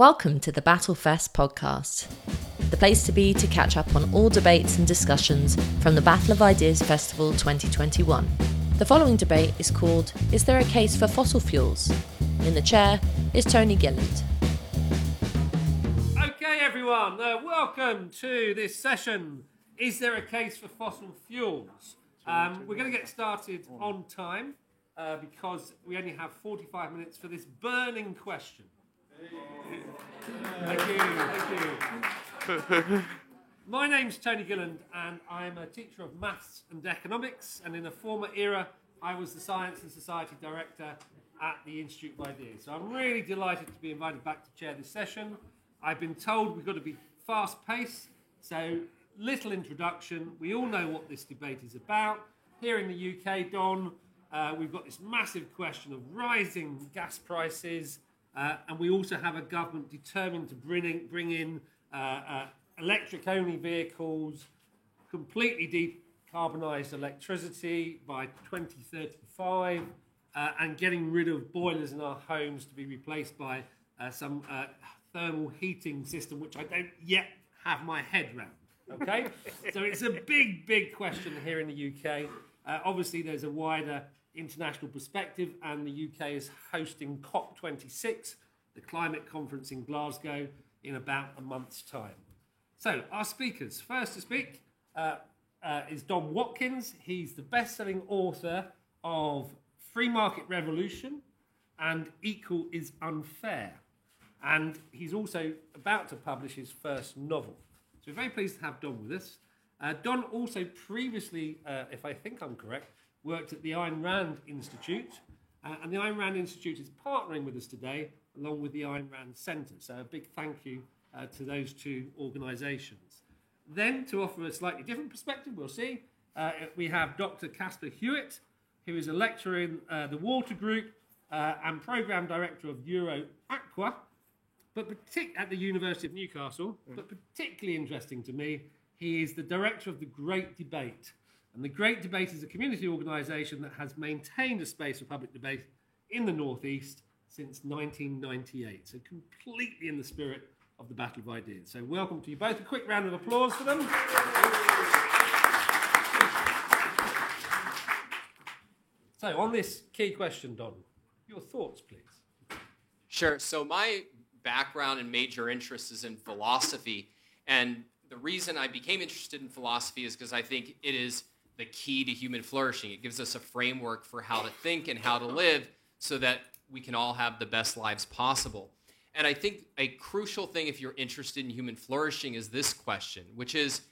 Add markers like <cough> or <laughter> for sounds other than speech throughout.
Welcome to the Battlefest podcast, the place to be to catch up on all debates and discussions from the Battle of Ideas Festival 2021. The following debate is called Is There a Case for Fossil Fuels? In the chair is Tony Gilland. Okay, everyone, uh, welcome to this session. Is there a case for fossil fuels? Um, we're going to get started on time uh, because we only have 45 minutes for this burning question. Thank you, thank you. My name's Tony Gilland, and I'm a teacher of maths and economics. And in a former era, I was the Science and Society Director at the Institute of Ideas. So I'm really delighted to be invited back to chair this session. I've been told we've got to be fast paced, so little introduction. We all know what this debate is about. Here in the UK, Don, uh, we've got this massive question of rising gas prices, uh, and we also have a government determined to bring in, bring in uh, uh electric only vehicles, completely decarbonised electricity by 2035, uh, and getting rid of boilers in our homes to be replaced by uh, some thermal heating system, which I don't yet have my head round. Okay? <laughs> so it's a big, big question here in the UK. obviously, there's a wider international perspective, and the UK is hosting COP26, the climate conference in Glasgow, in about a month's time. So, our speakers. First to speak uh, uh, is Don Watkins. He's the best selling author of Free Market Revolution and Equal is Unfair. And he's also about to publish his first novel. So, we're very pleased to have Don with us. Uh, Don also previously, uh, if I think I'm correct, worked at the Ayn Rand Institute. Uh, and the Ayn Rand Institute is partnering with us today, along with the Ayn Rand Centre. So a big thank you uh, to those two organisations. Then, to offer a slightly different perspective, we'll see, uh, we have Dr. Caspar Hewett, who is a lecturer in uh, the Water Group uh, and Programme Director of Euro Aqua, but partic- at the University of Newcastle. Mm. But particularly interesting to me, he is the director of the Great Debate, and the Great Debate is a community organisation that has maintained a space for public debate in the Northeast since 1998. So, completely in the spirit of the Battle of Ideas. So, welcome to you both. A quick round of applause for them. So, on this key question, Don, your thoughts, please. Sure. So, my background and major interest is in philosophy. And the reason I became interested in philosophy is because I think it is the key to human flourishing. It gives us a framework for how to think and how to live so that we can all have the best lives possible. And I think a crucial thing if you're interested in human flourishing is this question, which is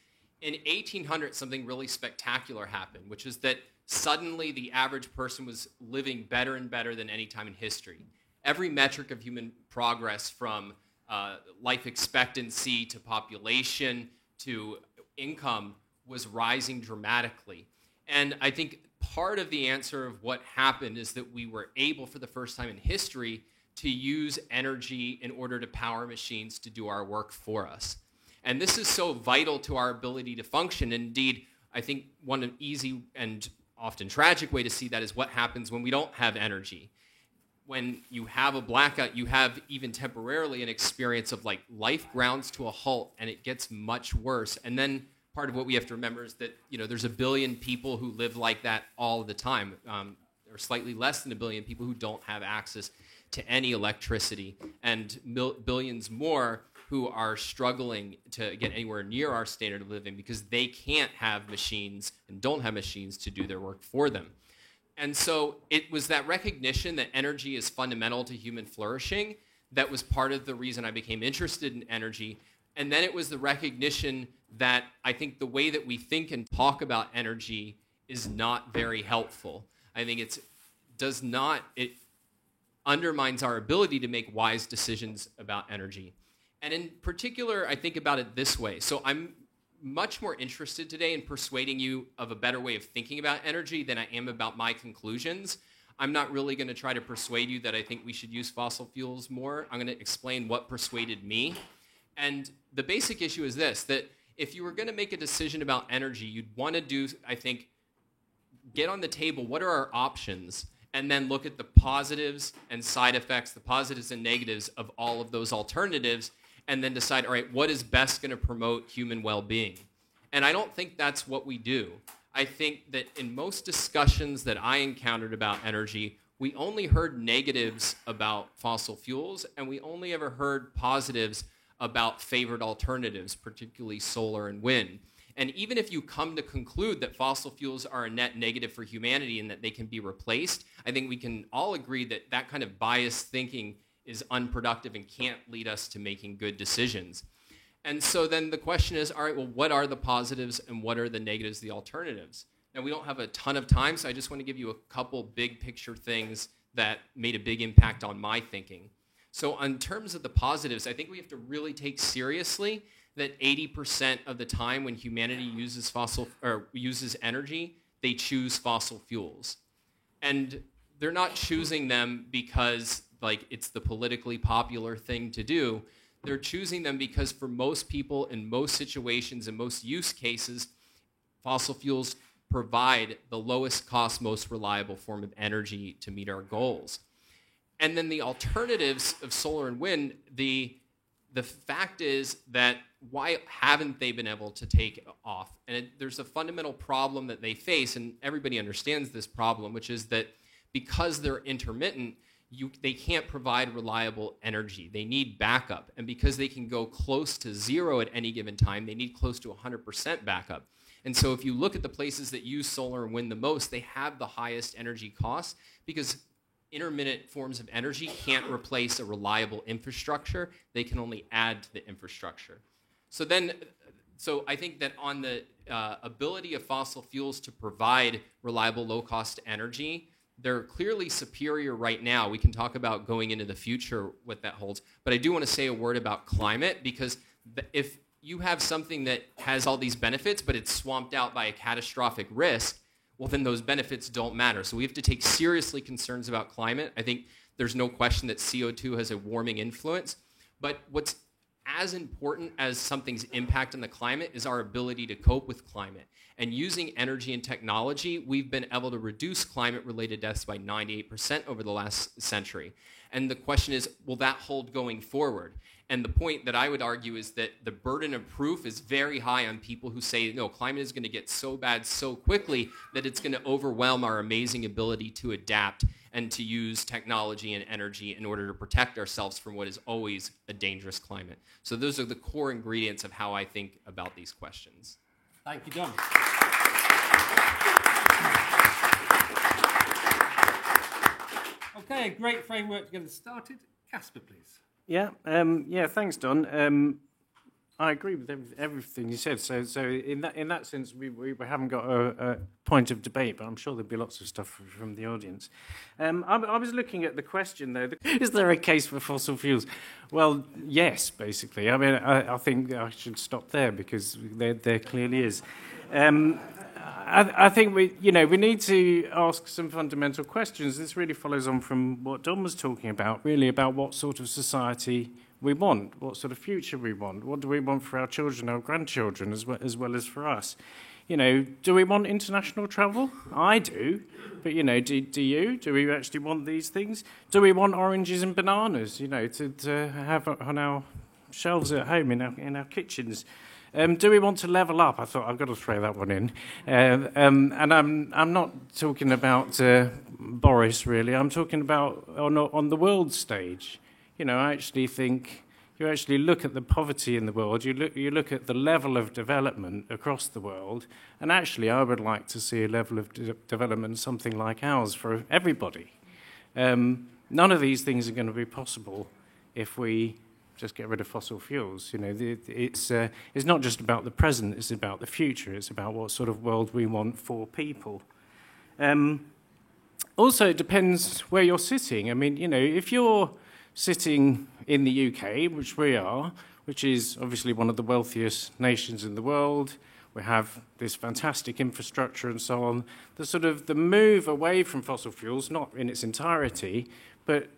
in 1800 something really spectacular happened, which is that suddenly the average person was living better and better than any time in history. Every metric of human progress from uh, life expectancy to population to income was rising dramatically. And I think part of the answer of what happened is that we were able, for the first time in history, to use energy in order to power machines to do our work for us. And this is so vital to our ability to function. Indeed, I think one easy and often tragic way to see that is what happens when we don't have energy. When you have a blackout, you have even temporarily an experience of like life grounds to a halt and it gets much worse. And then part of what we have to remember is that you know there's a billion people who live like that all the time, um, or slightly less than a billion people who don't have access to any electricity, and mil- billions more who are struggling to get anywhere near our standard of living because they can't have machines and don't have machines to do their work for them. And so it was that recognition that energy is fundamental to human flourishing that was part of the reason I became interested in energy. And then it was the recognition that I think the way that we think and talk about energy is not very helpful. I think it's does not it undermines our ability to make wise decisions about energy. And in particular, I think about it this way. So I'm much more interested today in persuading you of a better way of thinking about energy than I am about my conclusions. I'm not really going to try to persuade you that I think we should use fossil fuels more. I'm going to explain what persuaded me. And the basic issue is this that if you were going to make a decision about energy, you'd want to do, I think, get on the table what are our options and then look at the positives and side effects, the positives and negatives of all of those alternatives, and then decide, all right, what is best going to promote human well being? And I don't think that's what we do. I think that in most discussions that I encountered about energy, we only heard negatives about fossil fuels, and we only ever heard positives about favored alternatives, particularly solar and wind. And even if you come to conclude that fossil fuels are a net negative for humanity and that they can be replaced, I think we can all agree that that kind of biased thinking is unproductive and can't lead us to making good decisions. And so then the question is all right, well, what are the positives and what are the negatives, the alternatives? Now, we don't have a ton of time, so I just want to give you a couple big picture things that made a big impact on my thinking. So, in terms of the positives, I think we have to really take seriously that 80% of the time when humanity uses fossil or uses energy, they choose fossil fuels. And they're not choosing them because like it's the politically popular thing to do. They're choosing them because for most people in most situations in most use cases, fossil fuels provide the lowest cost, most reliable form of energy to meet our goals. And then the alternatives of solar and wind, the the fact is that why haven't they been able to take off? And it, there's a fundamental problem that they face, and everybody understands this problem, which is that because they're intermittent, you, they can't provide reliable energy. They need backup. And because they can go close to zero at any given time, they need close to 100% backup. And so if you look at the places that use solar and wind the most, they have the highest energy costs because intermittent forms of energy can't replace a reliable infrastructure. They can only add to the infrastructure. So then, so I think that on the uh, ability of fossil fuels to provide reliable, low-cost energy, they're clearly superior right now. We can talk about going into the future what that holds. But I do want to say a word about climate because if you have something that has all these benefits, but it's swamped out by a catastrophic risk, well, then those benefits don't matter. So we have to take seriously concerns about climate. I think there's no question that CO2 has a warming influence. But what's as important as something's impact on the climate is our ability to cope with climate. And using energy and technology, we've been able to reduce climate related deaths by 98% over the last century. And the question is, will that hold going forward? And the point that I would argue is that the burden of proof is very high on people who say, no, climate is going to get so bad so quickly that it's going to overwhelm our amazing ability to adapt and to use technology and energy in order to protect ourselves from what is always a dangerous climate. So those are the core ingredients of how I think about these questions. Thank you, John. Okay, a great framework to get us started. Caspar, please. Yeah, um, yeah. Thanks, Don. Um, I agree with everything you said. So, so in that in that sense, we, we haven't got a, a point of debate, but I'm sure there'll be lots of stuff from the audience. Um, I, I, was looking at the question though: Is there a case for fossil fuels? Well, yes, basically. I mean, I, I think I should stop there because there, there clearly is. Um, I, I, think we, you know, we need to ask some fundamental questions. This really follows on from what Don was talking about, really about what sort of society we want, what sort of future we want, what do we want for our children, our grandchildren, as well as, well as for us. You know, do we want international travel? I do, but you know, do, do you? Do we actually want these things? Do we want oranges and bananas? You know, to, to have on our shelves at home in our in our kitchens. Um, do we want to level up? I thought I've got to throw that one in. Uh, um, and I'm, I'm not talking about uh, Boris really. I'm talking about on, on the world stage. You know, I actually think you actually look at the poverty in the world, you look, you look at the level of development across the world, and actually, I would like to see a level of de- development something like ours for everybody. Um, none of these things are going to be possible if we just get rid of fossil fuels. You know, it's, uh, it's not just about the present, it's about the future, it's about what sort of world we want for people. Um, also, it depends where you're sitting. I mean, you know, if you're sitting in the UK, which we are, which is obviously one of the wealthiest nations in the world, we have this fantastic infrastructure and so on. The sort of the move away from fossil fuels, not in its entirety, but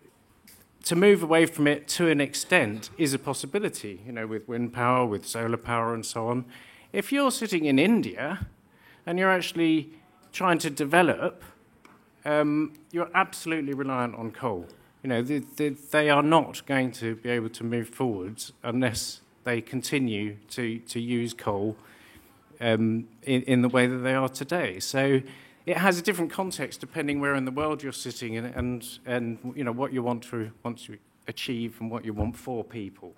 to move away from it to an extent is a possibility, you know, with wind power, with solar power, and so on. If you're sitting in India and you're actually trying to develop um, you're absolutely reliant on coal. You know, they, they, they are not going to be able to move forwards unless they continue to, to use coal um, in, in the way that they are today. So it has a different context depending where in the world you're sitting and, and, and you know, what you want to, want to achieve and what you want for people.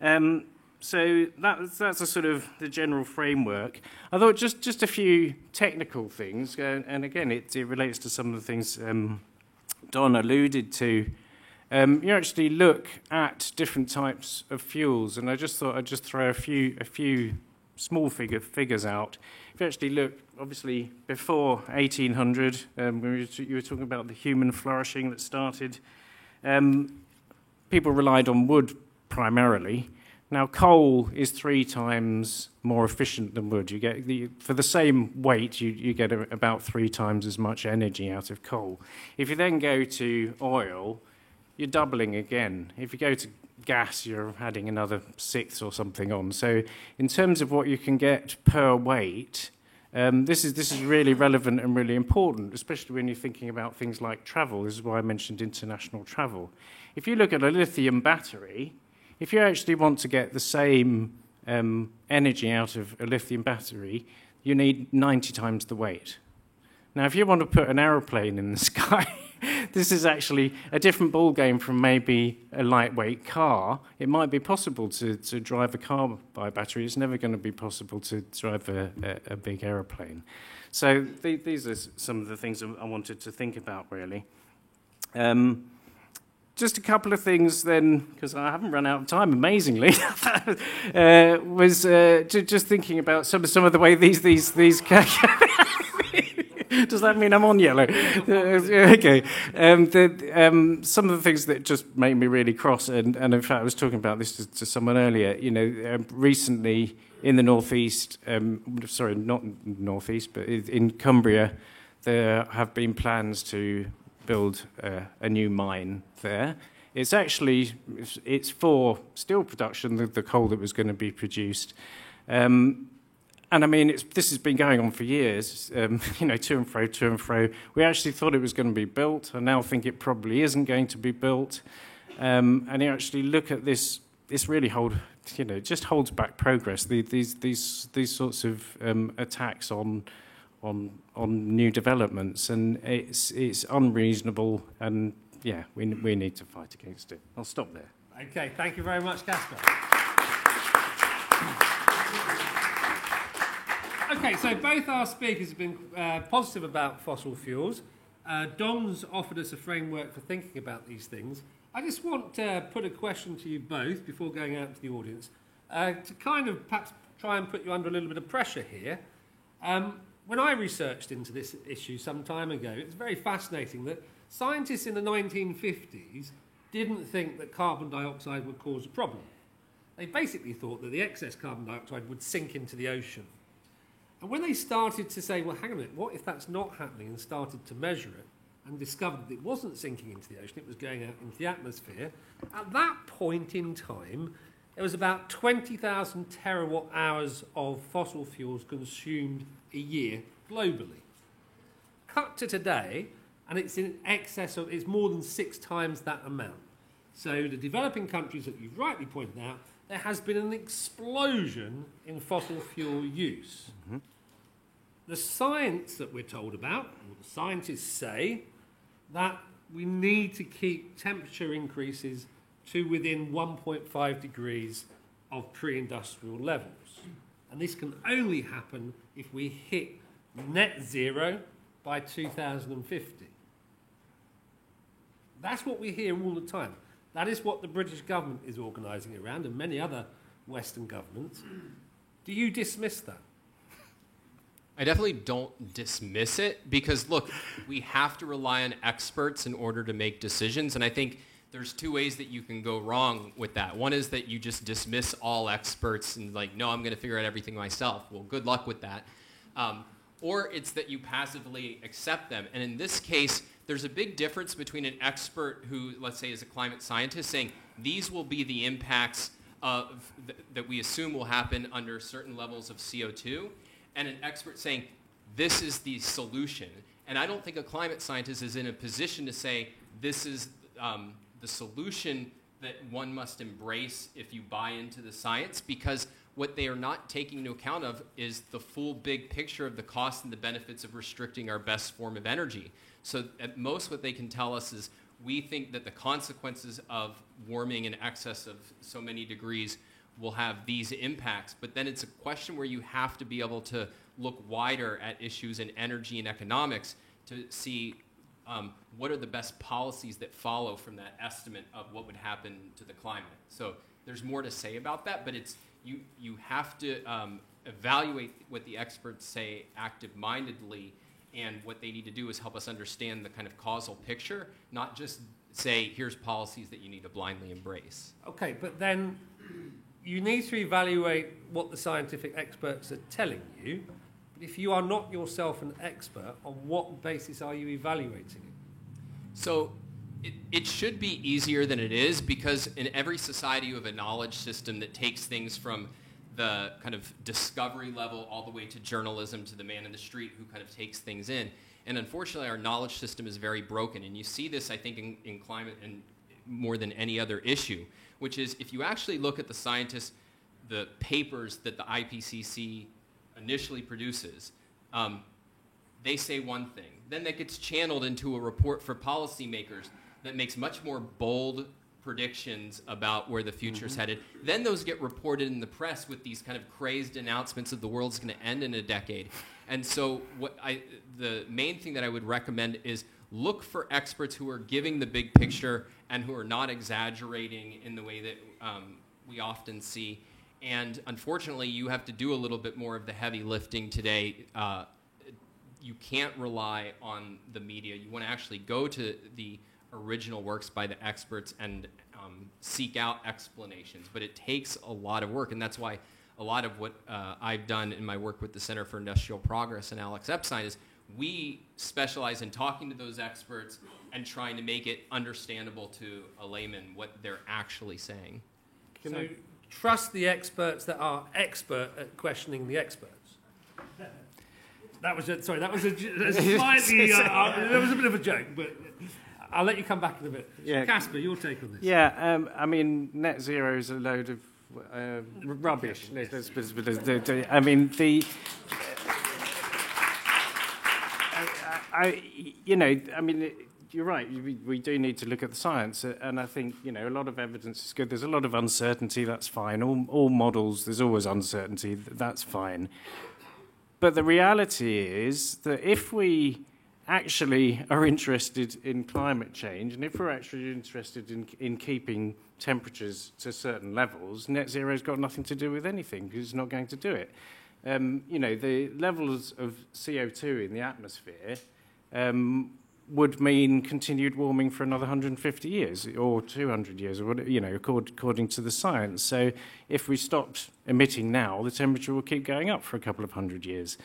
Um, so that, that's a sort of the general framework. I thought just, just a few technical things, uh, and again, it, it relates to some of the things um, Don alluded to. Um, you actually look at different types of fuels, and I just thought I'd just throw a few, a few small figure, figures out. Actually look, obviously, before 1800, um, when you were talking about the human flourishing that started, um, people relied on wood primarily. Now, coal is three times more efficient than wood. You get the, for the same weight, you, you get a, about three times as much energy out of coal. If you then go to oil, you're doubling again. If you go to gas, you're adding another sixth or something on. So, in terms of what you can get per weight, um, this is this is really relevant and really important, especially when you're thinking about things like travel. This is why I mentioned international travel. If you look at a lithium battery if you actually want to get the same um, energy out of a lithium battery, you need 90 times the weight. Now, if you want to put an aeroplane in the <laughs> sky, <laughs> this is actually a different ball game from maybe a lightweight car. It might be possible to, to drive a car by battery. It's never going to be possible to drive a, a, a big aeroplane. So th- these are some of the things I wanted to think about, really. Um, just a couple of things then, because I haven't run out of time, amazingly, <laughs> uh, was uh, just thinking about some, some of the way these, these, these. <laughs> <laughs> Does that mean I'm on yellow? <laughs> Okay. Um, the, um, some of the things that just made me really cross, and, and in fact, I was talking about this to, to someone earlier. You know, um, recently in the northeast, um, sorry, not northeast, but in Cumbria, there have been plans to build uh, a new mine there. It's actually it's for steel production, the, the coal that was going to be produced. Um, and I mean, this has been going on for years, um, <laughs> you know, to and fro, to and fro. We actually thought it was going to be built. I now think it probably isn't going to be built. Um, and you actually look at this, this really hold, you know, just holds back progress. The, these, these, these sorts of um, attacks on on on new developments, and it's it's unreasonable, and yeah, we we need to fight against it. I'll stop there. Okay, thank you very much, Caspar. Okay, so both our speakers have been uh, positive about fossil fuels. Uh, Don's offered us a framework for thinking about these things. I just want to put a question to you both before going out to the audience uh, to kind of perhaps try and put you under a little bit of pressure here. Um, when I researched into this issue some time ago, it's very fascinating that scientists in the 1950s didn't think that carbon dioxide would cause a problem. They basically thought that the excess carbon dioxide would sink into the ocean. And when they started to say, well, hang on a minute, what if that's not happening, and started to measure it and discovered that it wasn't sinking into the ocean, it was going out into the atmosphere, at that point in time, there was about 20,000 terawatt hours of fossil fuels consumed a year globally. Cut to today, and it's in excess of, it's more than six times that amount. So, the developing countries that you've rightly pointed out, there has been an explosion in fossil fuel use. Mm-hmm. The science that we're told about, or the scientists say, that we need to keep temperature increases to within 1.5 degrees of pre industrial levels. And this can only happen if we hit net zero by 2050. That's what we hear all the time. That is what the British government is organising around, and many other Western governments. Do you dismiss that? I definitely don't dismiss it because, look, we have to rely on experts in order to make decisions. And I think there's two ways that you can go wrong with that. One is that you just dismiss all experts and like, no, I'm going to figure out everything myself. Well, good luck with that. Um, or it's that you passively accept them. And in this case, there's a big difference between an expert who, let's say, is a climate scientist saying these will be the impacts of th- that we assume will happen under certain levels of CO2, and an expert saying this is the solution And I don't think a climate scientist is in a position to say this is um, the solution that one must embrace if you buy into the science because what they are not taking into account of is the full big picture of the costs and the benefits of restricting our best form of energy. So at most what they can tell us is we think that the consequences of warming in excess of so many degrees will have these impacts, but then it's a question where you have to be able to look wider at issues in energy and economics to see um, what are the best policies that follow from that estimate of what would happen to the climate. So there's more to say about that, but it's you you have to um, evaluate what the experts say active-mindedly, and what they need to do is help us understand the kind of causal picture, not just say here's policies that you need to blindly embrace. Okay, but then you need to evaluate what the scientific experts are telling you. But if you are not yourself an expert, on what basis are you evaluating it? So it, it should be easier than it is because in every society you have a knowledge system that takes things from the kind of discovery level all the way to journalism to the man in the street who kind of takes things in. And unfortunately, our knowledge system is very broken. And you see this, I think, in, in climate and more than any other issue, which is if you actually look at the scientists, the papers that the IPCC initially produces, um, they say one thing. Then that gets channeled into a report for policymakers that makes much more bold predictions about where the future is mm-hmm. headed. Then those get reported in the press with these kind of crazed announcements of the world's going to end in a decade. And so, what I, the main thing that I would recommend is look for experts who are giving the big picture and who are not exaggerating in the way that um, we often see. And unfortunately, you have to do a little bit more of the heavy lifting today. Uh, you can't rely on the media. You want to actually go to the original works by the experts and um, seek out explanations. But it takes a lot of work, and that's why a lot of what uh, I've done in my work with the Center for Industrial Progress and Alex Epstein is we specialize in talking to those experts and trying to make it understandable to a layman what they're actually saying. Can so, you trust the experts that are expert at questioning the experts? That was a, sorry. That was a, a <laughs> slightly. Uh, uh, that was a bit of a joke, but I'll let you come back in a bit. Yeah. Caspar, your take on this? Yeah, um, I mean, net zero is a load of uh, rubbish. I mean, the. I, you know, I mean, you're right. We, we do need to look at the science, uh, and I think you know a lot of evidence is good. There's a lot of uncertainty. That's fine. All, all models, there's always uncertainty. That's fine. But the reality is that if we actually are interested in climate change, and if we're actually interested in, in keeping temperatures to certain levels, net zero has got nothing to do with anything because it's not going to do it. Um, you know, the levels of CO2 in the atmosphere um, would mean continued warming for another 150 years or 200 years, or you know, according to the science. So if we stopped emitting now, the temperature will keep going up for a couple of hundred years.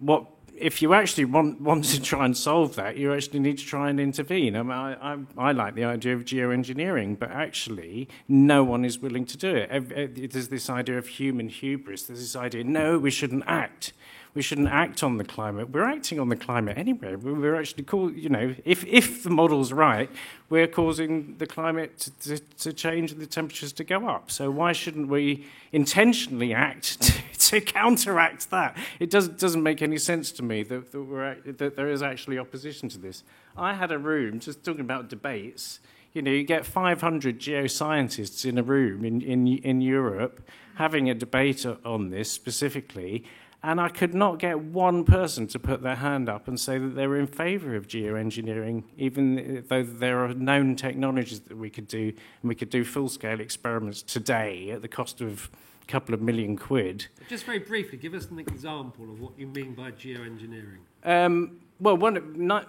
What if you actually want, want to try and solve that, you actually need to try and intervene. I, mean, I, I, I like the idea of geoengineering, but actually, no one is willing to do it. There's this idea of human hubris. There's this idea, no, we shouldn't act we shouldn't act on the climate. We're acting on the climate anyway. We're actually, call, you know, if, if the model's right, we're causing the climate to, to, to change and the temperatures to go up. So why shouldn't we intentionally act <laughs> to, to counteract that? It does, doesn't make any sense to me that, that, we're, that there is actually opposition to this. I had a room, just talking about debates, you know, you get 500 geoscientists in a room in, in, in Europe having a debate on this specifically, and I could not get one person to put their hand up and say that they were in favour of geoengineering, even though there are known technologies that we could do, and we could do full scale experiments today at the cost of a couple of million quid. Just very briefly, give us an example of what you mean by geoengineering. Um, well, one,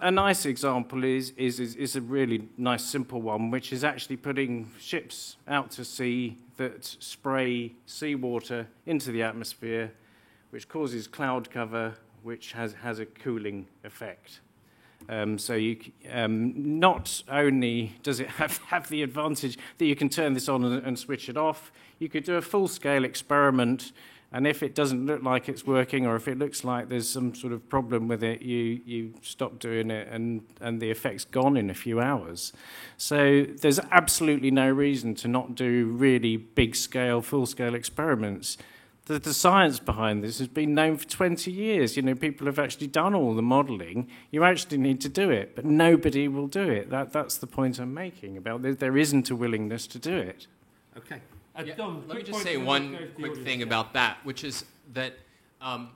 a nice example is, is, is, is, a really nice, simple one, which is actually putting ships out to sea that spray seawater into the atmosphere which causes cloud cover, which has, has a cooling effect. Um, so you, um, not only does it <laughs> have, have the advantage that you can turn this on and, and switch it off, you could do a full-scale experiment And if it doesn't look like it's working, or if it looks like there's some sort of problem with it, you, you stop doing it and, and the effect's gone in a few hours. So there's absolutely no reason to not do really big scale, full scale experiments. The, the science behind this has been known for 20 years. You know, people have actually done all the modelling. You actually need to do it, but nobody will do it. That, that's the point I'm making about there, there isn't a willingness to do it. Okay. Uh, Yeah, Don, let me just say one we'll go to the quick audience. thing Yeah. about that, which is that um,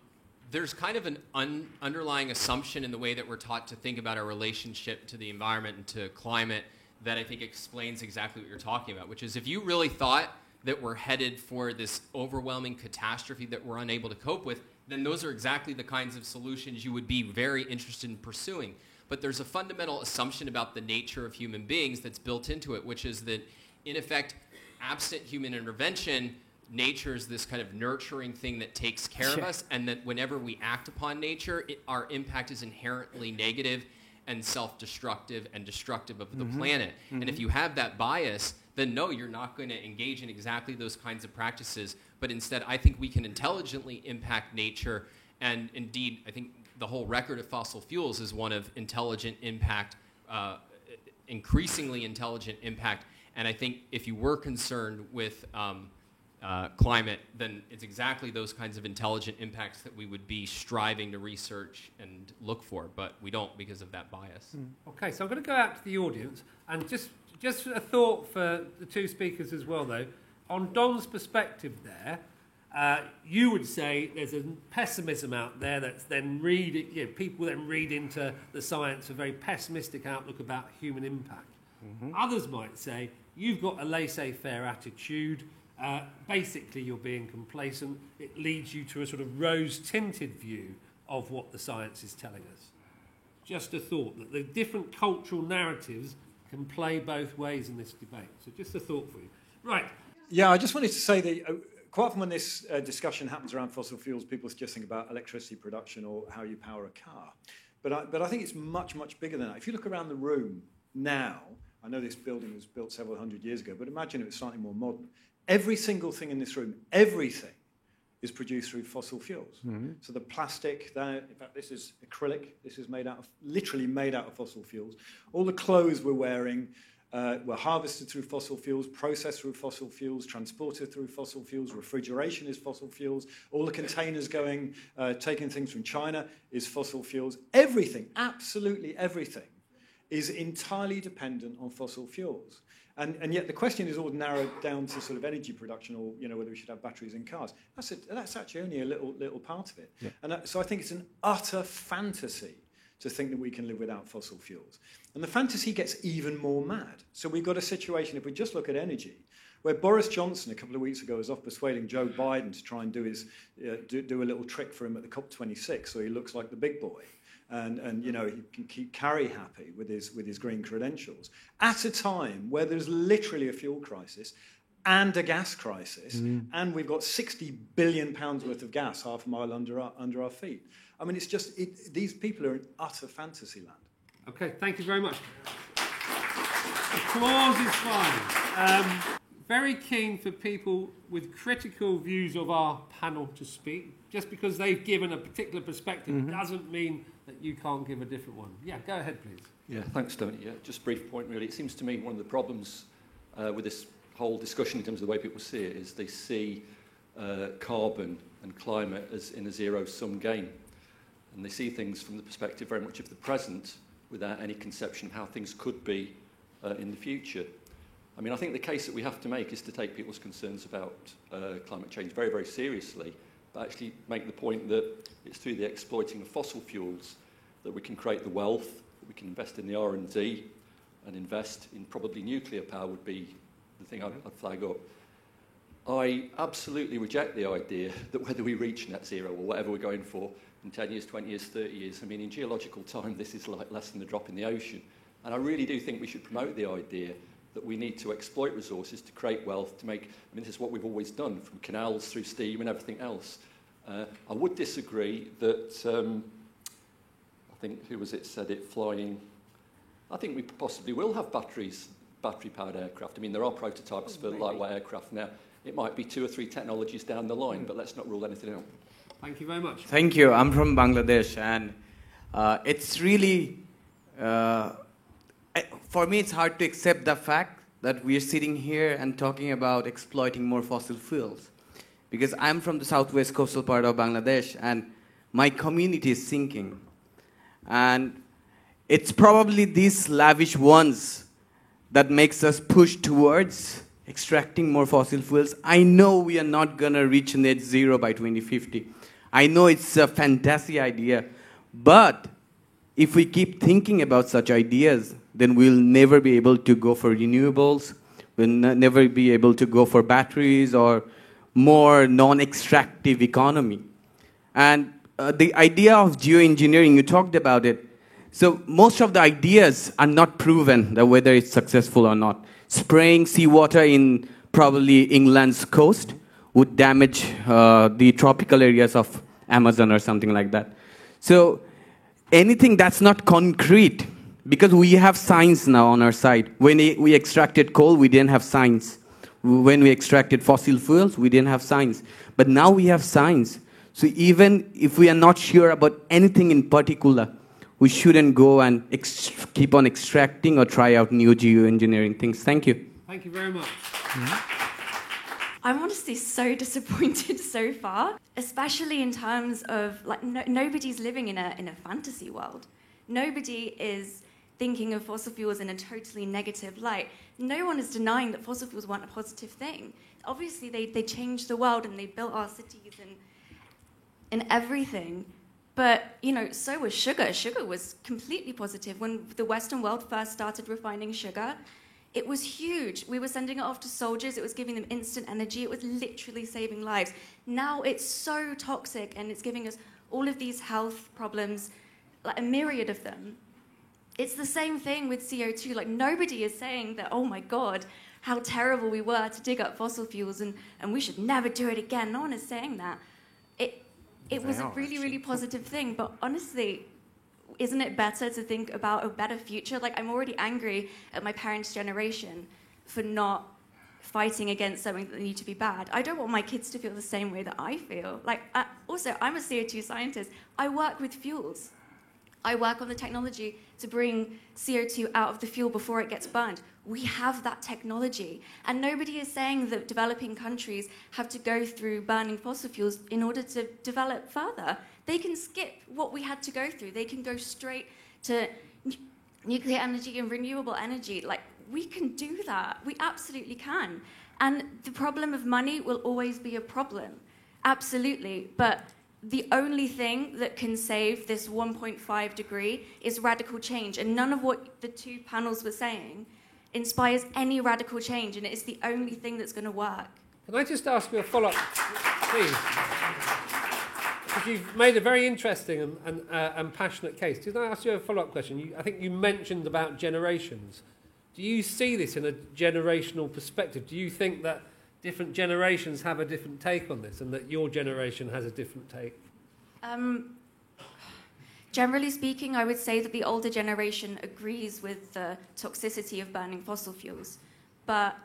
there's kind of an un- underlying assumption in the way that we're taught to think about our relationship to the environment and to climate that I think explains exactly what you're talking about, which is if you really thought that we're headed for this overwhelming catastrophe that we're unable to cope with, then those are exactly the kinds of solutions you would be very interested in pursuing. But there's a fundamental assumption about the nature of human beings that's built into it, which is that, in effect, absent human intervention, nature is this kind of nurturing thing that takes care of us, and that whenever we act upon nature, it, our impact is inherently negative and self-destructive and destructive of the mm-hmm. planet. And if mm-hmm. you have that bias, then no, you're not going to engage in exactly those kinds of practices. But instead, I think we can intelligently impact nature, and indeed, I think the whole record of fossil fuels is one of intelligent impact, uh, increasingly intelligent impact. And I think if you were concerned with um, uh, climate, then it's exactly those kinds of intelligent impacts that we would be striving to research and look for, but we don't because of that bias. Okay, so I'm going to go out to the audience and just just a thought for the two speakers as well, though. On Don's perspective, there, uh, you would say there's a pessimism out there that's then read you know, people then read into the science a very pessimistic outlook about human impact. Others might say you've got a laissez-faire attitude. Uh, basically, you're being complacent. It leads you to a sort of rose-tinted view of what the science is telling us just a thought that the different cultural narratives can play both ways in this debate. So just a thought for you. Right. Yeah, I just wanted to say that uh, quite often when this uh, discussion happens around fossil fuels, people just think about electricity production or how you power a car. But I, but I think it's much, much bigger than that. If you look around the room now, I know this building was built several hundred years ago, but imagine it was slightly more modern. Every single thing in this room, everything, is produced through fossil fuels. So the plastic, that, in fact, this is acrylic. This is made out of, literally made out of fossil fuels. All the clothes we're wearing uh, were harvested through fossil fuels, processed through fossil fuels, transported through fossil fuels. Refrigeration is fossil fuels. All the containers going, uh, taking things from China is fossil fuels. Everything, absolutely everything, is entirely dependent on fossil fuels. And, and yet the question is all narrowed down to sort of energy production or you know whether we should have batteries in cars. That's, a, that's actually only a little, little part of it. And uh, so I think it's an utter fantasy to think that we can live without fossil fuels. And the fantasy gets even more mad. So we've got a situation, if we just look at energy, where Boris Johnson a couple of weeks ago was off persuading Joe Biden to try and do, his, uh, do, do a little trick for him at the COP26 so he looks like the big boy and, and you know, he can keep Carrie happy with his, with his green credentials at a time where there's literally a fuel crisis and a gas crisis, and we've got 60 billion pounds worth of gas half a mile under our, under our feet. I mean, it's just, it, these people are in utter fantasy land. Okay, thank you very much. Applause is fine. Um, very keen for people with critical views of our panel to speak. Just because they've given a particular perspective doesn't mean that you can't give a different one. Yeah, go ahead, please. Yeah, thanks, Tony. Yeah, just a brief point, really. It seems to me one of the problems uh, with this whole discussion in terms of the way people see it is they see uh, carbon and climate as in a zero-sum game. And they see things from the perspective very much of the present without any conception of how things could be uh, in the future. I mean, I think the case that we have to make is to take people's concerns about uh, climate change very, very seriously, actually make the point that it's through the exploiting of fossil fuels that we can create the wealth, that we can invest in the R&D and invest in probably nuclear power would be the thing I'd, I'd flag up. I absolutely reject the idea that whether we reach net zero or whatever we're going for in 10 years, 20 years, 30 years, I mean, in geological <laughs> time, this is like less than a drop in the ocean. And I really do think we should promote the idea that we need to exploit resources to create wealth, to make, I mean, this is what we've always done, from canals through steam and everything else. Uh, I would disagree that, um, I think, who was it said it, flying, I think we possibly will have batteries, battery-powered aircraft. I mean, there are prototypes for lightweight aircraft now. It might be two or three technologies down the line, but let's not rule anything out. Thank you very much. Thank you. I'm from Bangladesh, and uh, it's really, uh, for me, it's hard to accept the fact that we are sitting here and talking about exploiting more fossil fuels. Because I'm from the southwest coastal part of Bangladesh, and my community is sinking. And it's probably these lavish ones that makes us push towards extracting more fossil fuels. I know we are not going to reach net zero by 2050. I know it's a fantasy idea, but if we keep thinking about such ideas, then we'll never be able to go for renewables, we'll never be able to go for batteries or more non extractive economy. And uh, the idea of geoengineering, you talked about it. So most of the ideas are not proven that whether it's successful or not. Spraying seawater in probably England's coast would damage uh, the tropical areas of Amazon or something like that. So anything that's not concrete, because we have science now on our side. When we extracted coal, we didn't have science. When we extracted fossil fuels, we didn't have science. But now we have science. So even if we are not sure about anything in particular, we shouldn't go and keep on extracting or try out new geoengineering things. Thank you. Thank you very much. Mm-hmm. I'm honestly so <laughs> disappointed so far, especially in terms of like no, nobody's living in a in a fantasy world. Nobody is thinking of fossil fuels in a totally negative light. No one is denying that fossil fuels weren't a positive thing. Obviously, they, they changed the world and they built our cities and, and everything. But, you know, so was sugar. Sugar was completely positive. When the Western world first started refining sugar, it was huge. We were sending it off to soldiers, it was giving them instant energy, it was literally saving lives. Now it's so toxic and it's giving us all of these health problems, like a myriad of them. It's the same thing with CO2. Like, nobody is saying that, oh my God, how terrible we were to dig up fossil fuels and, and we should never do it again. No one is saying that. It, it was a really, really <laughs> positive thing. But honestly, isn't it better to think about a better future? Like, I'm already angry at my parents' generation for not fighting against something that need to be bad. I don't want my kids to feel the same way that I feel. Like, uh, also, I'm a CO2 scientist. I work with fuels. I work on the technology to bring CO2 out of the fuel before it gets burned. We have that technology. And nobody is saying that developing countries have to go through burning fossil fuels in order to develop further. They can skip what we had to go through, they can go straight to nuclear energy and renewable energy. Like, we can do that. We absolutely can. And the problem of money will always be a problem. Absolutely. But the only thing that can save this 1.5 degree is radical change. And none of what the two panels were saying inspires any radical change, and it is the only thing that's going to work. Can I just ask you a follow up, please? Because you've made a very interesting and, and, uh, and passionate case. Did I ask you a follow up question? You, I think you mentioned about generations. Do you see this in a generational perspective? Do you think that different generations have a different take on this and that your generation has a different take? Um, generally speaking, I would say that the older generation agrees with the toxicity of burning fossil fuels, but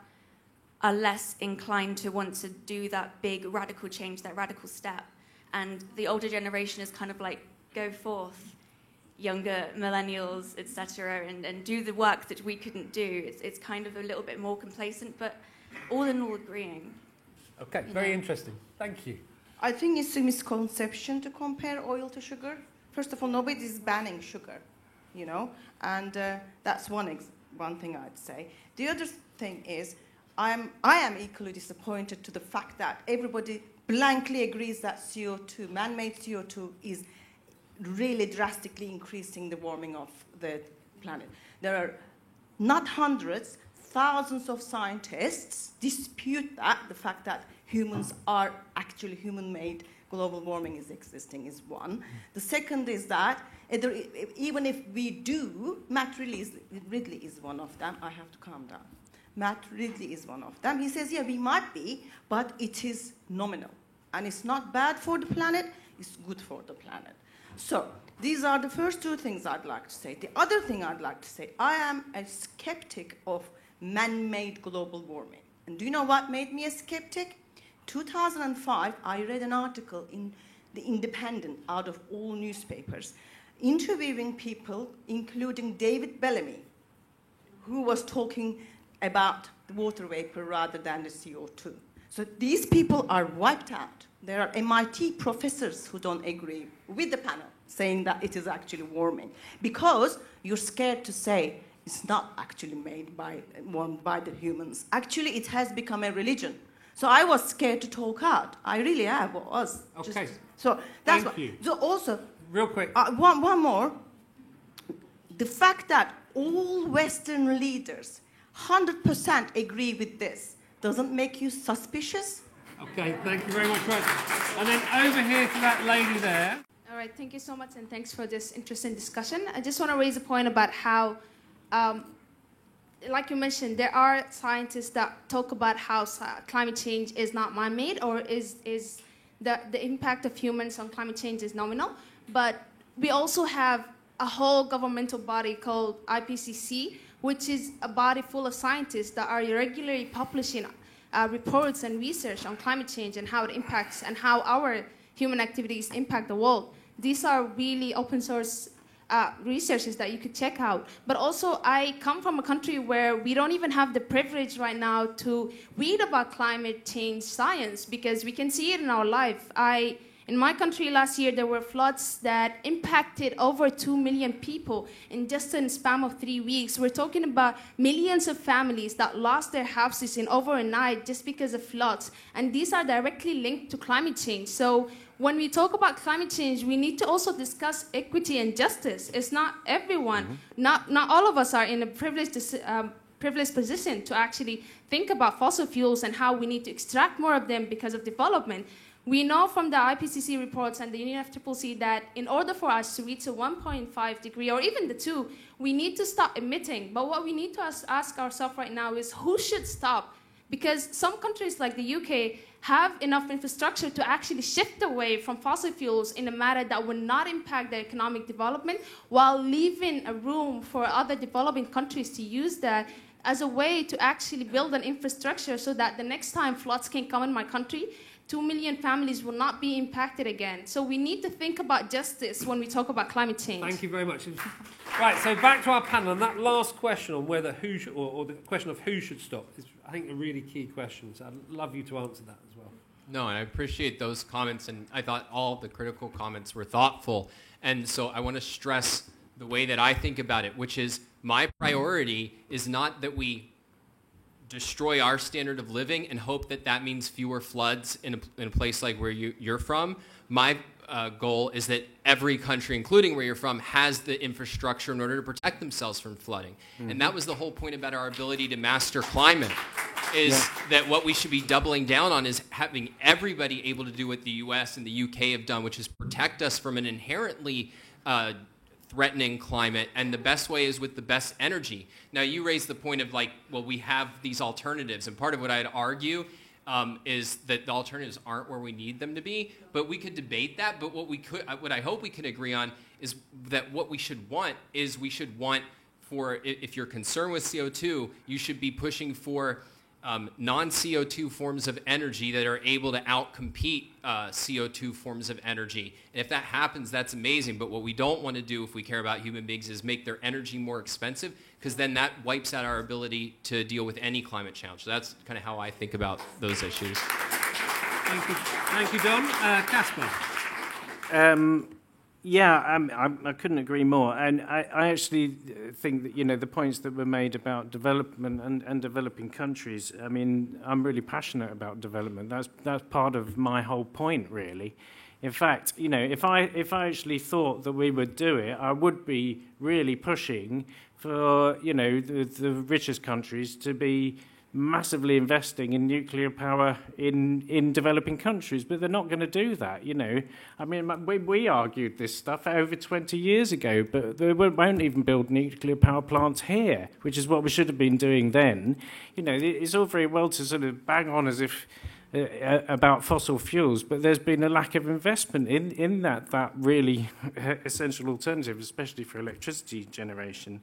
are less inclined to want to do that big radical change, that radical step. And the older generation is kind of like, go forth, younger millennials, etc., and, and do the work that we couldn't do. It's, it's kind of a little bit more complacent, but all in all agreeing. Okay, very know. interesting. Thank you. I think it's a misconception to compare oil to sugar. First of all, nobody is banning sugar, you know, and uh, that's one, ex- one thing I'd say. The other thing is, I'm, I am equally disappointed to the fact that everybody blankly agrees that CO2, man made CO2, is really drastically increasing the warming of the planet. There are not hundreds, thousands of scientists dispute that, the fact that humans are actually human made, global warming is existing, is one. The second is that even if we do, Matt Ridley is, Ridley is one of them. I have to calm down. Matt Ridley is one of them. He says, yeah, we might be, but it is nominal. And it's not bad for the planet, it's good for the planet. So, these are the first two things I'd like to say. The other thing I'd like to say, I am a skeptic of man made global warming. And do you know what made me a skeptic? 2005, I read an article in The Independent out of all newspapers interviewing people, including David Bellamy, who was talking about the water vapor rather than the CO2. So these people are wiped out. There are MIT professors who don't agree with the panel, saying that it is actually warming, because you're scared to say it's not actually made by, by the humans. Actually, it has become a religion. So I was scared to talk out. I really am, was. Okay. Just, so that's Thank what, you. So also, Real quick. uh, one, one more. The fact that all Western leaders 100% agree with this doesn't make you suspicious? Okay, thank you very much, And then over here to that lady there. All right, thank you so much, and thanks for this interesting discussion. I just want to raise a point about how, um, like you mentioned, there are scientists that talk about how climate change is not man-made or is is the the impact of humans on climate change is nominal. But we also have a whole governmental body called IPCC, which is a body full of scientists that are regularly publishing uh, reports and research on climate change and how it impacts and how our human activities impact the world. These are really open source uh, researches that you could check out. But also, I come from a country where we don't even have the privilege right now to read about climate change science because we can see it in our life. I in my country last year, there were floods that impacted over 2 million people in just a span of three weeks. We're talking about millions of families that lost their houses in over a night just because of floods. And these are directly linked to climate change. So when we talk about climate change, we need to also discuss equity and justice. It's not everyone, not, not all of us are in a privileged um, privileged position to actually think about fossil fuels and how we need to extract more of them because of development. We know from the IPCC reports and the UNFCCC that in order for us to reach a 1.5 degree or even the 2, we need to stop emitting. But what we need to ask, ask ourselves right now is who should stop? Because some countries like the UK have enough infrastructure to actually shift away from fossil fuels in a manner that would not impact their economic development while leaving a room for other developing countries to use that as a way to actually build an infrastructure so that the next time floods can come in my country, two million families will not be impacted again. So we need to think about justice when we talk about climate change. Thank you very much. Right, so back to our panel, and that last question on whether who should, or, or the question of who should stop is, I think, a really key question. So I'd love you to answer that. No, and I appreciate those comments, and I thought all the critical comments were thoughtful. And so I want to stress the way that I think about it, which is my priority is not that we destroy our standard of living and hope that that means fewer floods in a, in a place like where you, you're from. My uh, goal is that every country, including where you're from, has the infrastructure in order to protect themselves from flooding. And that was the whole point about our ability to master climate. Is that what we should be doubling down on is having everybody able to do what the U.S. and the UK have done, which is protect us from an inherently uh, threatening climate, and the best way is with the best energy. Now, you raised the point of like, well, we have these alternatives, and part of what I'd argue um, is that the alternatives aren't where we need them to be. But we could debate that. But what we could, uh, what I hope we can agree on is that what we should want is we should want for if you're concerned with CO2, you should be pushing for um, non-CO2 forms of energy that are able to outcompete uh, CO2 forms of energy. And if that happens, that's amazing. But what we don't want to do if we care about human beings is make their energy more expensive, because then that wipes out our ability to deal with any climate challenge. So that's kind of how I think about those issues. Thank you, thank you, Don. Uh, Caspar. Um, yeah, I, I couldn't agree more. And I, I actually uh, think that, you know, the points that were made about development and, and developing countries, I mean, I'm really passionate about development. That's, that's part of my whole point, really. In fact, you know, if I, if I actually thought that we would do it, I would be really pushing for, you know, the, the richest countries to be massively investing in nuclear power in, in developing countries, but they're not going to do that, you know. I mean, we, we argued this stuff over 20 years ago, but they won't even build nuclear power plants here, which is what we should have been doing then. You know, it's all very well to sort of bang on as if uh, uh, about fossil fuels, but there's been a lack of investment in, in that, that really <laughs> essential alternative, especially for electricity generation.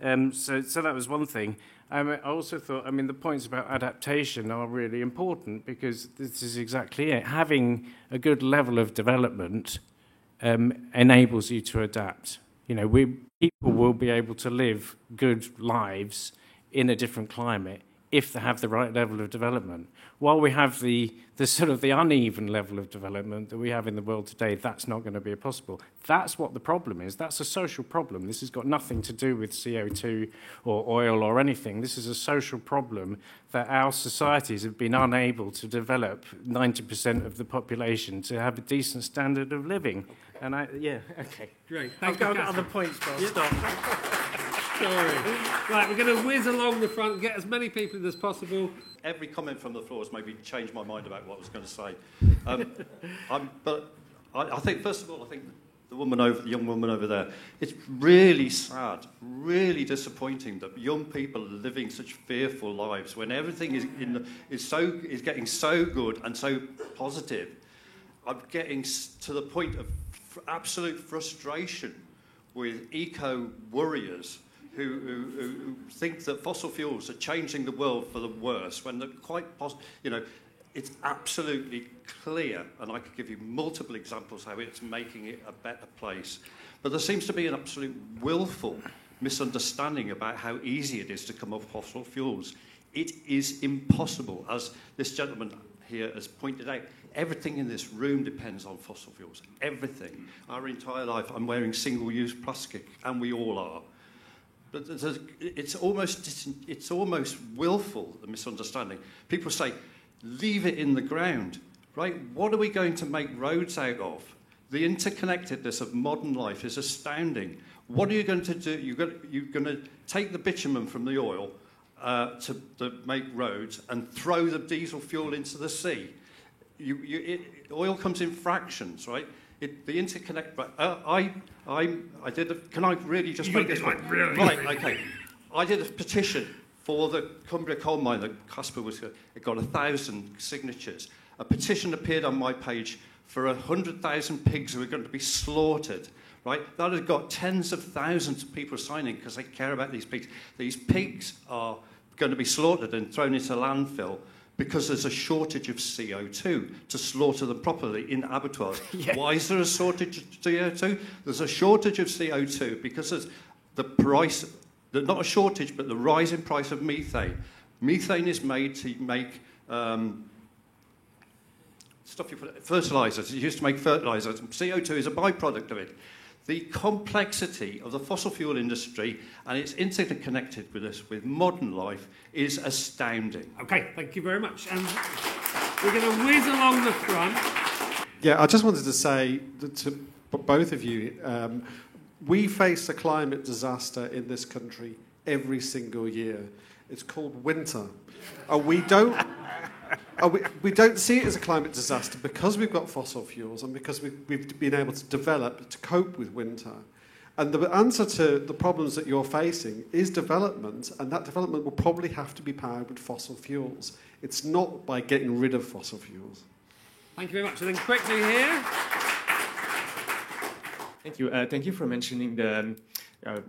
Um, so, so that was one thing. Um, I also thought, I mean, the points about adaptation are really important because this is exactly it. Having a good level of development um, enables you to adapt. You know, we people will be able to live good lives in a different climate if they have the right level of development. While we have the, the sort of the uneven level of development that we have in the world today, that's not going to be possible. That's what the problem is. That's a social problem. This has got nothing to do with CO2 or oil or anything. This is a social problem that our societies have been unable to develop 90% of the population to have a decent standard of living. And I, yeah, okay. Great. I've Thank you, got other points, but I'll stop. <laughs> Sorry. Right, we're going to whiz along the front, get as many people in as possible. Every comment from the floor has maybe changed my mind about what I was going to say. <laughs> Um, I'm, but I, I think, first of all, I think the woman over, the young woman over there, it's really sad, really disappointing that young people are living such fearful lives when everything is, in, the- is, so, is getting so good and so positive. I'm getting to the point of fr- absolute frustration with eco warriors who, who, who think that fossil fuels are changing the world for the worse when they're quite possible. You know, it's absolutely clear, and I could give you multiple examples how it's making it a better place. But there seems to be an absolute willful misunderstanding about how easy it is to come off fossil fuels. It is impossible, as this gentleman here has pointed out. Everything in this room depends on fossil fuels. Everything. Our entire life, I'm wearing single use plastic, and we all are. But it's almost, it's almost willful, the misunderstanding. People say, leave it in the ground, right? What are we going to make roads out of? The interconnectedness of modern life is astounding. What are you going to do? You're going to, you're going to take the bitumen from the oil uh, to, to make roads and throw the diesel fuel into the sea. You, you, it, oil comes in fractions, right? It, the interconnect. But uh, I, I, I did. A, can I really just You make this like really Right. Okay. I did a petition for the Cumbria coal mine that Caspar was. It got a thousand signatures. A petition appeared on my page for a hundred thousand pigs who were going to be slaughtered. Right. That has got tens of thousands of people signing because they care about these pigs. These pigs are going to be slaughtered and thrown into landfill because there's a shortage of CO2 to slaughter them properly in abattoirs. <laughs> Why is there a shortage of CO2? There's a shortage of CO2 because there's the price, the, not a shortage, but the rising price of methane. Methane is made to make um, stuff you put, fertilizers. It's used to make fertilizers. CO2 is a byproduct of it. The complexity of the fossil fuel industry and its interconnected with us, with modern life, is astounding. Okay, thank you very much. And we're going to whiz along the front. Yeah, I just wanted to say that to both of you, um, we face a climate disaster in this country every single year. It's called winter. Uh, we don't. Uh, we, we don't see it as a climate disaster because we've got fossil fuels and because we've, we've been able to develop to cope with winter. And the answer to the problems that you're facing is development, and that development will probably have to be powered with fossil fuels. It's not by getting rid of fossil fuels. Thank you very much. And then quickly here. Thank you. Uh, thank you for mentioning the. Um, uh, have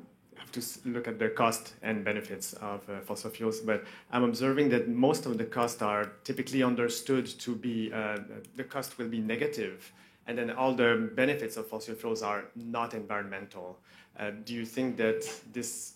to look at the cost and benefits of uh, fossil fuels, but I'm observing that most of the costs are typically understood to be uh, the cost will be negative, and then all the benefits of fossil fuels are not environmental. Uh, do you think that this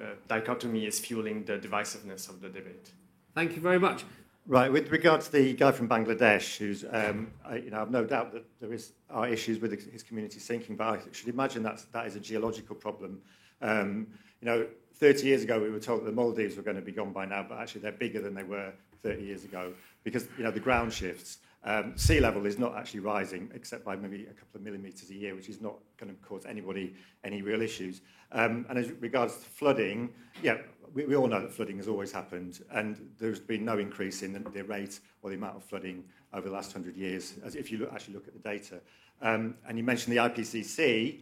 uh, dichotomy is fueling the divisiveness of the debate? Thank you very much. Right, with regard to the guy from Bangladesh, who's, um, I, you know, I've no doubt that there is are issues with his community sinking, but I should imagine that that is a geological problem. Um, you know, 30 years ago we were told that the Maldives were going to be gone by now, but actually they're bigger than they were 30 years ago because you know the ground shifts. Um, sea level is not actually rising except by maybe a couple of millimetres a year, which is not going to cause anybody any real issues. Um, and as regards to flooding, yeah, we, we all know that flooding has always happened, and there's been no increase in the, the rate or the amount of flooding over the last hundred years, as if you look, actually look at the data. Um, and you mentioned the IPCC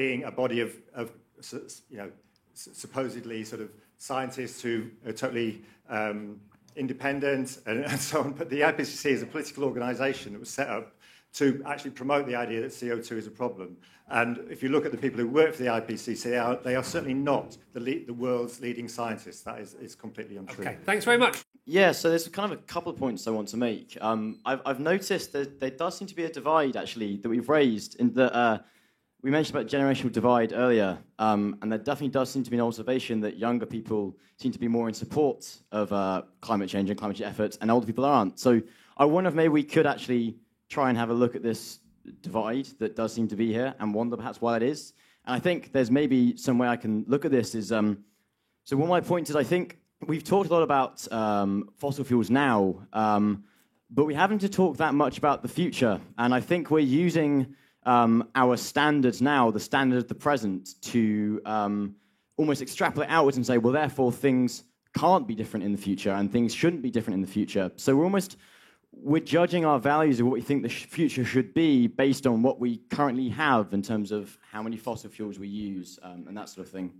being a body of, of s- s- you know, supposedly sort of scientists who are totally um, independent and, <laughs> and so on. But the IPCC is a political organisation that was set up to actually promote the idea that CO2 is a problem. And if you look at the people who work for the IPCC, they are, they are certainly not the, le- the world's leading scientists. That is, is completely untrue. Okay, thanks very much. Yeah, so there's kind of a couple of points I want to make. Um, I've, I've noticed that there does seem to be a divide, actually, that we've raised. In that uh, we mentioned about generational divide earlier, um, and there definitely does seem to be an observation that younger people seem to be more in support of uh, climate change and climate change efforts, and older people aren't. So I wonder if maybe we could actually try and have a look at this divide that does seem to be here, and wonder perhaps why that is. And I think there's maybe some way I can look at this is. Um, so one of my points is I think we've talked a lot about um, fossil fuels now, um, but we haven't to talk that much about the future. And I think we're using um, our standards now, the standard of the present, to um, almost extrapolate outwards and say, well, therefore things can't be different in the future and things shouldn't be different in the future. So we're almost we're judging our values of what we think the sh- future should be based on what we currently have in terms of how many fossil fuels we use um, and that sort of thing.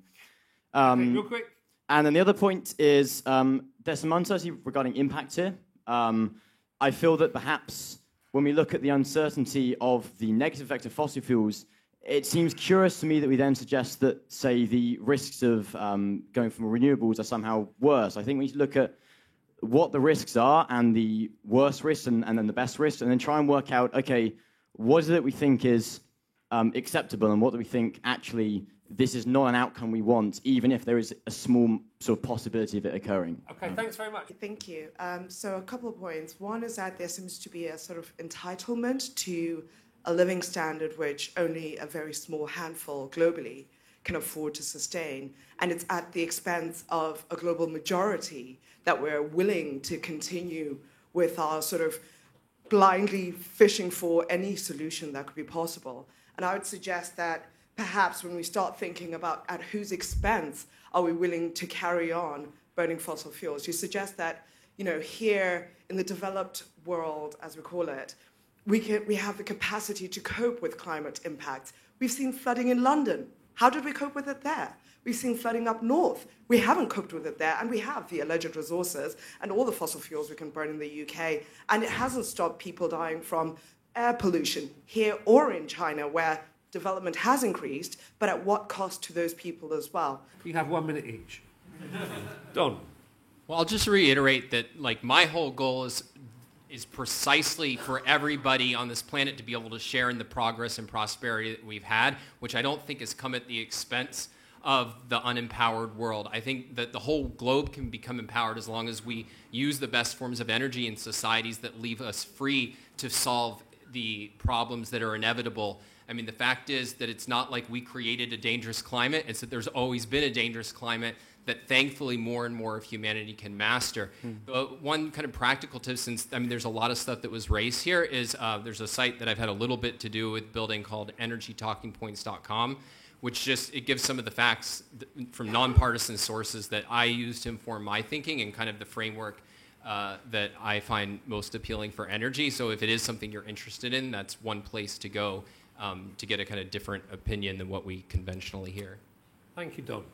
Um, Okay, real quick. and then the other point is um, there's some uncertainty regarding impact here. Um, I feel that perhaps when we look at the uncertainty of the negative effect of fossil fuels, it seems curious to me that we then suggest that, say, the risks of um, going from renewables are somehow worse. I think we need to look at what the risks are and the worst risks and, and then the best risks, and then try and work out, okay, what is it that we think is um, acceptable and what do we think actually this is not an outcome we want, even if there is a small sort of possibility of it occurring. Okay, thanks very much. Thank you. Um, so, a couple of points. One is that there seems to be a sort of entitlement to a living standard which only a very small handful globally can afford to sustain. And it's at the expense of a global majority that we're willing to continue with our sort of blindly fishing for any solution that could be possible. And I would suggest that perhaps when we start thinking about at whose expense are we willing to carry on burning fossil fuels, you suggest that, you know, here in the developed world, as we call it, we, can, we have the capacity to cope with climate impacts. We've seen flooding in London. How did we cope with it there? We've seen flooding up north. We haven't coped with it there, and we have the alleged resources and all the fossil fuels we can burn in the UK. And it hasn't stopped people dying from air pollution here or in China, where development has increased, but at what cost to those people as well? You have one minute each. <laughs> Don. Well, I'll just reiterate that like my whole goal is is precisely for everybody on this planet to be able to share in the progress and prosperity that we've had, which I don't think has come at the expense of the unempowered world. I think that the whole globe can become empowered as long as we use the best forms of energy in societies that leave us free to solve the problems that are inevitable. I mean, the fact is that it's not like we created a dangerous climate, it's that there's always been a dangerous climate that thankfully more and more of humanity can master. But one kind of practical tip, since I mean, there's a lot of stuff that was raised here, is uh, there's a site that I've had a little bit to do with building called EnergyTalkingPoints.com, which just it gives some of the facts th- from nonpartisan sources that I use to inform my thinking and kind of the framework uh, that I find most appealing for energy. So if it is something you're interested in, that's one place to go um, to get a kind of different opinion than what we conventionally hear. Thank you, Don.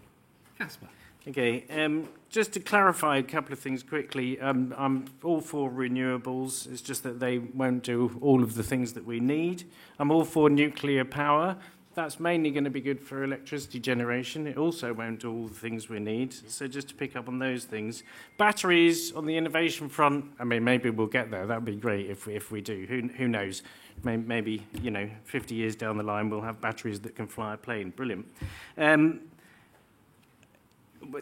Caspar. Okay, um, just to clarify a couple of things quickly, um, I'm all for renewables. It's just that they won't do all of the things that we need. I'm all for nuclear power. That's mainly going to be good for electricity generation. It also won't do all the things we need. So just to pick up on those things, batteries on the innovation front. I mean, maybe we'll get there. That would be great if if we do. Who who knows? Maybe you know, 50 years down the line, we'll have batteries that can fly a plane. Brilliant. Um,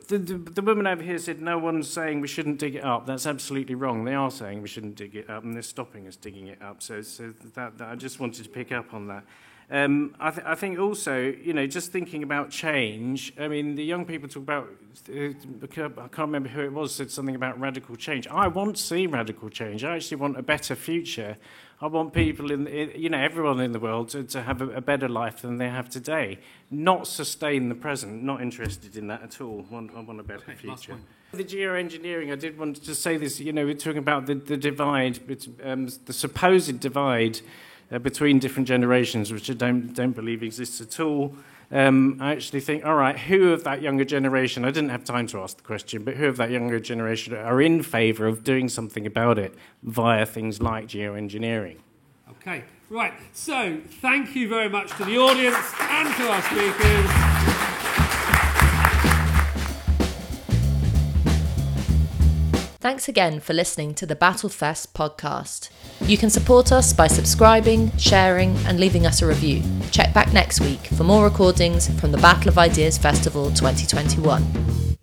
the, the, the woman over here said no one's saying we shouldn't dig it up. That's absolutely wrong. They are saying we shouldn't dig it up, and they're stopping us digging it up. So, so that, that I just wanted to pick up on that. Um, I, th- I think also, you know, just thinking about change. I mean, the young people talk about. Uh, I can't remember who it was said something about radical change. I want to see radical change. I actually want a better future. I want people in, in you know, everyone in the world to, to have a, a better life than they have today. Not sustain the present. Not interested in that at all. Want, I want a better Okay, future. The geoengineering, I did want to say this, you know, we're talking about the, the divide, um, the supposed divide uh, between different generations, which I don't, don't believe exists at all. Um, I actually think, all right, who of that younger generation, I didn't have time to ask the question, but who of that younger generation are in favour of doing something about it via things like geoengineering? Okay, Right, so thank you very much to the audience and to our speakers. Thanks again for listening to the Battlefest podcast. You can support us by subscribing, sharing, and leaving us a review. Check back next week for more recordings from the Battle of Ideas Festival 2021.